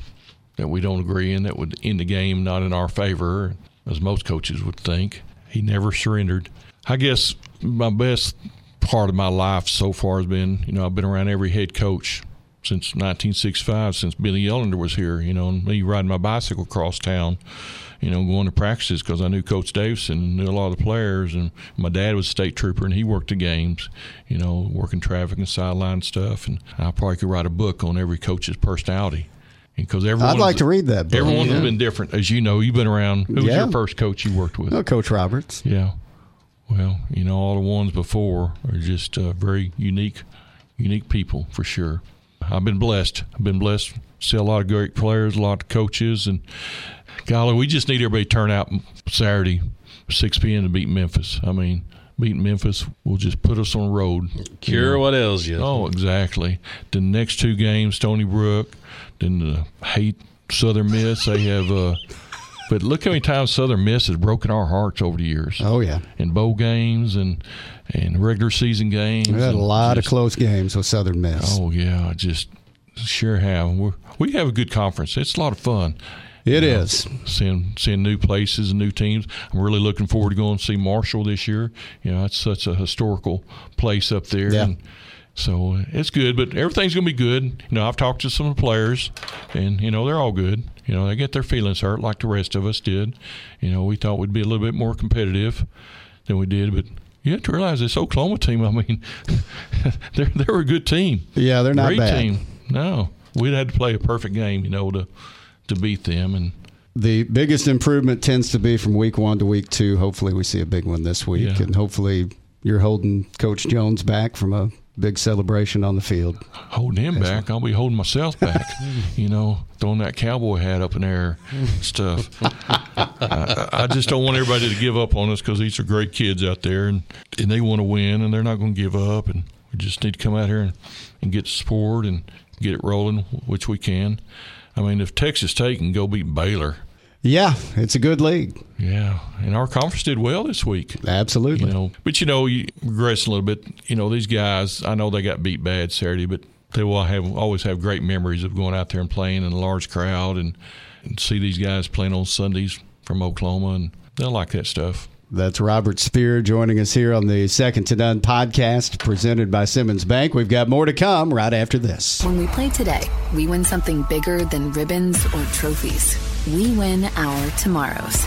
G: that we don't agree in that would end the game not in our favor, as most coaches would think. He never surrendered. I guess my best part of my life so far has been, you know, I've been around every head coach since 1965, since Bennie Ellender was here, you know, and me riding my bicycle across town, you know, going to practices because I knew Coach Davidson and knew a lot of the players. And my dad was a state trooper and he worked the games, you know, working traffic and sideline stuff. And I probably could write a book on every coach's personality. Because everyone,
C: I'd like to read that book.
G: Everyone's
C: Yeah.
G: been different, as you know. You've been around. Who was
C: Yeah.
G: your first coach you worked with?
C: Oh, Coach Roberts.
G: Yeah. Well, you know, all the ones before are just uh, very unique, unique people for sure. I've been blessed. I've been blessed. See a lot of great players, a lot of coaches, and golly, we just need everybody to turn out Saturday, 6 p.m. to beat Memphis. I mean, beating Memphis will just put us on the road.
D: Cure you know? what ails you.
G: Oh, exactly. The next two games, Stony Brook, then the hate Southern Miss. They have. Uh, but look how many times Southern Miss has broken our hearts over the years.
C: Oh yeah,
G: in bowl games and and regular season games.
C: We had a lot just, of close games with Southern Miss.
G: Oh yeah, I just sure have. We're, we have a good conference. It's a lot of fun.
C: It you know, is
G: seeing seeing new places and new teams. I'm really looking forward to going to see Marshall this year. You know, it's such a historical place up there.
C: Yeah.
G: And so uh, it's good, but everything's going to be good. You know, I've talked to some of the players, and you know they're all good. You know, they get their feelings hurt like the rest of us did. You know, we thought we'd be a little bit more competitive than we did, but you have to realize this Oklahoma team. I mean, *laughs* they're they're a good team.
C: Yeah, they're not
G: Great
C: bad.
G: team. No, we'd had to play a perfect game, you know, to to beat them. And
C: the biggest improvement tends to be from week one to week two. Hopefully, we see a big one this week,
G: yeah.
C: and hopefully, you're holding Coach Jones back from a big celebration on the field.
G: Holding him back, I'll be holding myself *laughs* back. you know, throwing that cowboy hat up in the air, stuff. I, I, just don't want everybody to give up on us because these are great kids out there, and and they want to win, and they're not going to give up, and we just need to come out here and, and get support and get it rolling, which we can. I mean, if Texas Tech can go beat Baylor.
C: Yeah, it's a good league.
G: Yeah, and our conference did well this week.
C: Absolutely.
G: You know, but you know, you regress a little bit. You know, these guys. I know they got beat bad Saturday, but they will have always have great memories of going out there and playing in a large crowd and, and see these guys playing on Sundays from Oklahoma, and they'll like that stuff.
C: That's Robert Speer joining us here on the Second to None podcast presented by Simmons Bank. We've got more to come right after this.
H: When we play today, we win something bigger than ribbons or trophies. We win our tomorrows.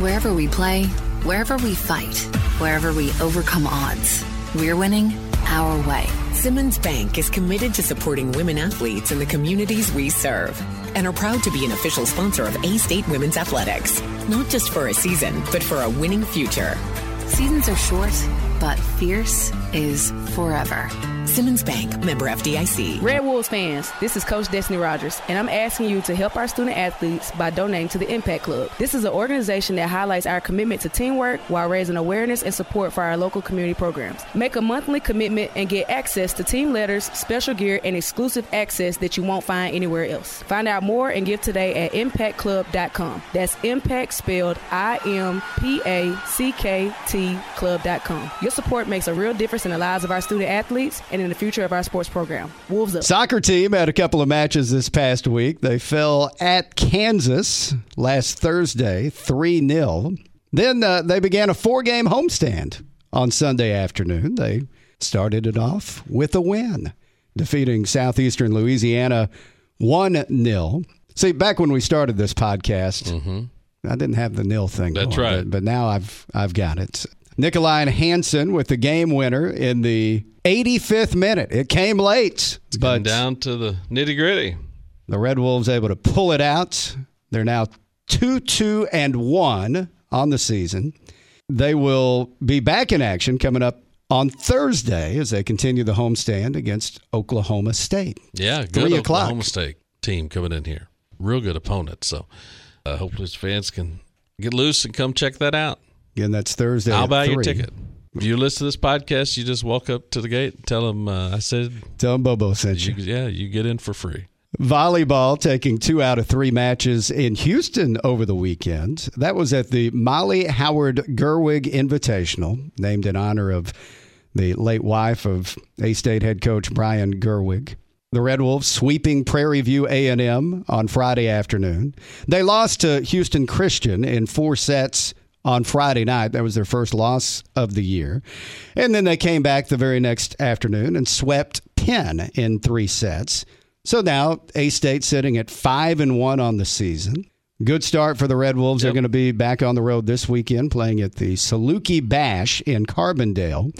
H: Wherever we play, wherever we fight, wherever we overcome odds, we're winning our way.
I: Simmons Bank is committed to supporting women athletes in the communities we serve and are proud to be an official sponsor of A State Women's Athletics. Not just for a season, but for a winning future.
H: Seasons are short, but fierce is forever.
I: Simmons Bank, member FDIC.
J: Red Wolves fans, this is Coach Destiny Rogers, and I'm asking you to help our student athletes by donating to the Impact Club. This is an organization that highlights our commitment to teamwork while raising awareness and support for our local community programs. Make a monthly commitment and get access to team letters, special gear, and exclusive access that you won't find anywhere else. Find out more and give today at impactclub.com. That's impact spelled I M P A C K T club.com. Your support makes a real difference in the lives of our student athletes and in the future of our sports program. Wolves up.
C: Soccer team had a couple of matches this past week. They fell at Kansas last Thursday, 3 0. Then uh, they began a four game homestand on Sunday afternoon. They started it off with a win, defeating Southeastern Louisiana 1 0. See, back when we started this podcast,
D: mm-hmm.
C: I didn't have the nil thing.
D: That's
C: going,
D: right.
C: But, but, now I've I've got it. Nikolai Hansen with the game winner in the 85th minute. It came late,
D: it's
C: but
D: down to the nitty gritty.
C: The Red Wolves able to pull it out. They're now two two and one on the season. They will be back in action coming up on Thursday as they continue the homestand against Oklahoma State.
D: Yeah, good
C: Three o'clock.
D: Oklahoma State team coming in here. Real good opponent. So uh, hopefully fans can get loose and come check that out.
C: Again, that's Thursday.
D: I'll buy
C: three.
D: your ticket. If you listen to this podcast, you just walk up to the gate and tell them uh, I said.
C: Tell them Bobo sent you.
D: you. Yeah, you get in for free.
C: Volleyball taking two out of three matches in Houston over the weekend. That was at the Molly Howard Gerwig Invitational, named in honor of the late wife of A State head coach Brian Gerwig. The Red Wolves sweeping Prairie View A&M on Friday afternoon. They lost to Houston Christian in four sets on Friday night. That was their first loss of the year. And then they came back the very next afternoon and swept Penn in three sets. So now A State sitting at five and one on the season. Good start for the Red Wolves. Yep. They're going to be back on the road this weekend, playing at the Saluki Bash in Carbondale,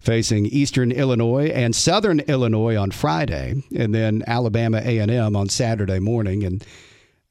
C: facing Eastern Illinois and Southern Illinois on Friday, and then Alabama A&M on Saturday morning. And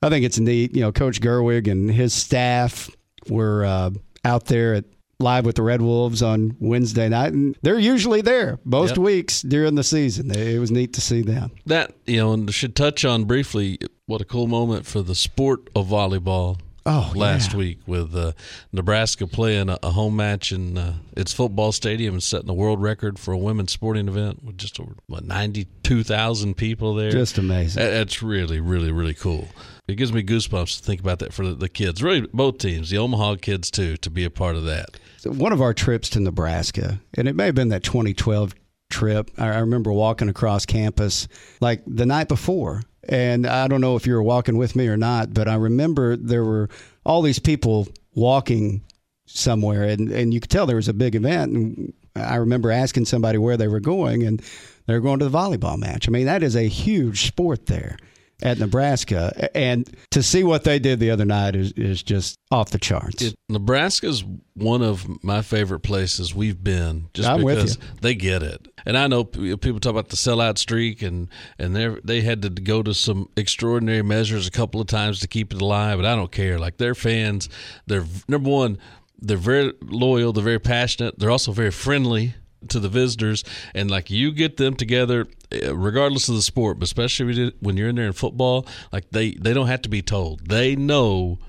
C: I think it's neat. You know, Coach Gerwig and his staff were uh, out there at live with the Red Wolves on Wednesday night, and they're usually there most
D: Yep.
C: weeks during the season. It was neat to see them.
D: That you know, and should touch on briefly what a cool moment for the sport of volleyball.
C: Oh,
D: last
C: yeah.
D: week with uh, Nebraska playing a, a home match in uh, its football stadium and setting a world record for a women's sporting event with just over what ninety two thousand people there.
C: Just amazing.
D: That's really, really, really cool. It gives me goosebumps to think about that for the, kids. Really, both teams, the Omaha kids too, to be a part of that.
C: So one of our trips to Nebraska, and it may have been that 2012 trip. I I remember walking across campus like the night before, and I don't know if you were walking with me or not, but I remember there were all these people walking somewhere, and and you could tell there was a big event. And I remember asking somebody where they were going, and they were going to the volleyball match. I mean, that is a huge sport there at Nebraska, and to see what they did the other night is is just off the charts.
D: It, Nebraska's one of my favorite places we've been, just
C: I'm
D: because they get it. And I know people talk about the sellout streak, and and they they had to go to some extraordinary measures a couple of times to keep it alive. But I don't care. Like their fans, they're number one. They're very loyal. They're very passionate. They're also very friendly to the visitors. And like you get them together, eh, regardless of the sport, but especially when you- when you're in there in football, like they they don't have to be told. They know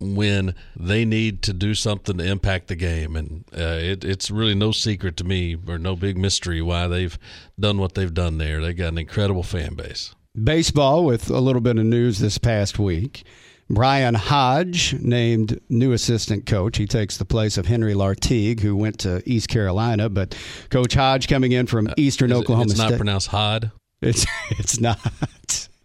D: when they need to do something to impact the game, and uh, it, it's really no secret to me or no big mystery why they've done what they've done there. They got an incredible fan base.
C: Baseball with a little bit of news this past week. Brian Hodge named new assistant coach. He takes the place of Henry Lartigue, who went to East Carolina. But Coach Hodge coming in from Eastern
D: Is it-
C: Oklahoma
D: it's not
C: State.
D: pronounced Hod.
C: It's it's not.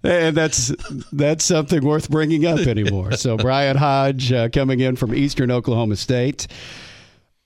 C: And that's that's something worth bringing up anymore. So Brian Hodge uh, coming in from Eastern Oklahoma State.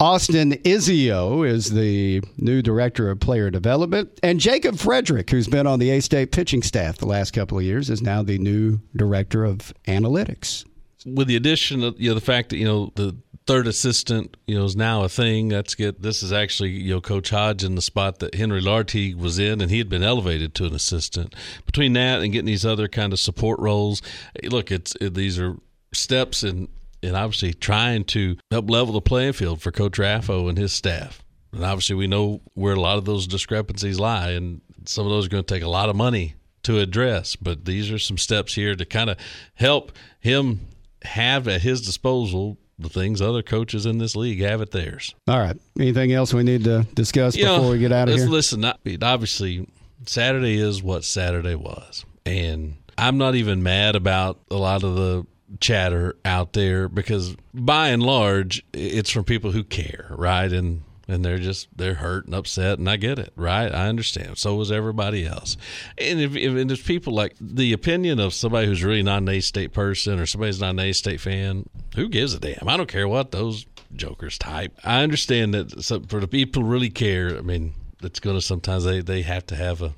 C: Austin Izio is the new director of player development, and Jacob Frederick, who's been on the A State pitching staff the last couple of years, is now the new director of analytics.
D: with the addition of you know the fact that you know the third assistant you know is now a thing that's good this is actually you know coach hodge in the spot that henry lartigue was in and he had been elevated to an assistant between that and getting these other kind of support roles look it's it, these are steps in and obviously trying to help level the playing field for coach raffo and his staff and obviously we know where a lot of those discrepancies lie and some of those are going to take a lot of money to address. But these are some steps here to kind of help him have at his disposal the things other coaches in this league have at theirs.
C: All right. Anything else we need to discuss
D: You know,
C: before we get out of here?
D: Listen, obviously, Saturday is what Saturday was. And I'm not even mad about a lot of the chatter out there because by and large, it's from people who care, right? And and they're just they're hurt and upset, and I get it, right? I understand. So is everybody else. And if, if and there's people like the opinion of somebody who's really not an A State person or somebody's not an A State fan, who gives a damn? I don't care what those jokers type. I understand that some, for the people really care. I mean, it's to sometimes they they have to have a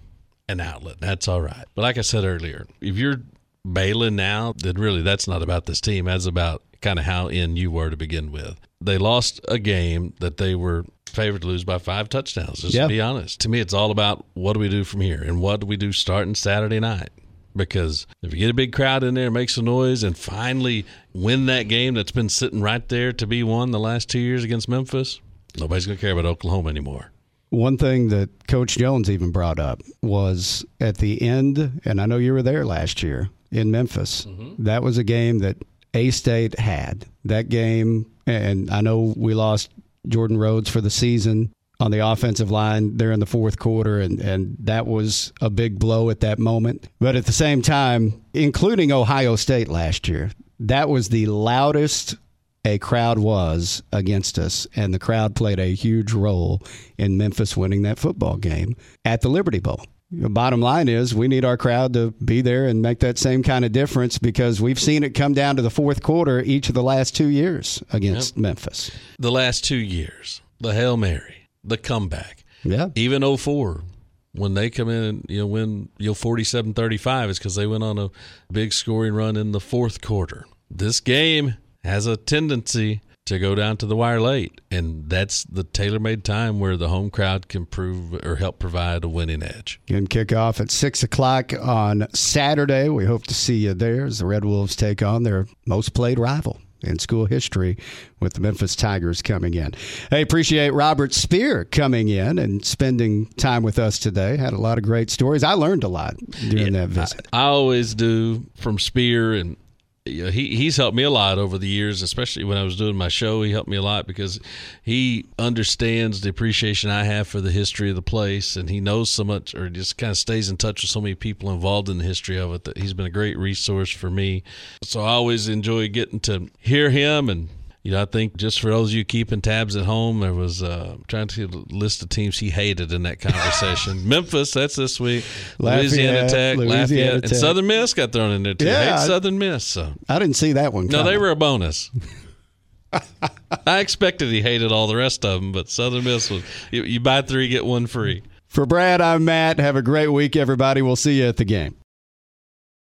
D: an outlet. That's all right. But like I said earlier, if you're bailing now, then really that's not about this team. That's about kind of how in you were to begin with. They lost a game that they were favored to lose by five touchdowns. Just
C: Yeah.
D: to be honest, to me, it's all about what do we do from here and what do we do starting Saturday night. Because if you get a big crowd in there, make some noise, and finally win that game that's been sitting right there to be won the last two years against Memphis, nobody's going to care about Oklahoma anymore.
C: One thing that Coach Jones even brought up was at the end, and I know you were there last year in Memphis. Mm-hmm. That was a game that A State had. That game, and I know we lost Jordan Rhodes for the season on the offensive line there in the fourth quarter, and, and that was a big blow at that moment. But at the same time, including Ohio State last year, that was the loudest a crowd was against us, and the crowd played a huge role in Memphis winning that football game at the Liberty Bowl. The bottom line is we need our crowd to be there and make that same kind of difference because we've seen it come down to the fourth quarter each of the last two years against Memphis.
D: the last two years, the Hail Mary, the comeback,
C: Yeah.
D: even 04, when they come in and you know win you know 47-35 is because they went on a big scoring run in the fourth quarter. This game has a tendency to go down to the wire late, and that's the tailor-made time where the home crowd can prove or help provide a winning edge.
C: Game kickoff at 6 o'clock on Saturday. We hope to see you there as the Red Wolves take on their most played rival, in school history with the Memphis Tigers coming in. Hey, appreciate Robert Speer coming in and spending time with us today. Had a lot of great stories. I learned a lot during yeah, that visit.
D: I, I always do from Speer and you know, he he's helped me a lot over the years, especially when I was doing my show. He helped me a lot because he understands the appreciation I have for the history of the place, and he knows so much, or just kind of stays in touch with so many people involved in the history of it. That he's been a great resource for me. So I always enjoy getting to hear him and you know, I think just for those of you keeping tabs at home, there was uh, trying to list the teams he hated in that conversation. *laughs* Memphis, that's this week. Louisiana Tech, Louisiana Lafayette, Tech. and Southern Miss got thrown in there too. Yeah, I Southern Miss. So.
C: I didn't see that one.
D: Coming. No, they were a bonus. *laughs* I expected he hated all the rest of them, but Southern Miss was you, you buy three get one free.
C: For Brad, I'm Matt. Have a great week, everybody. We'll see you at the game.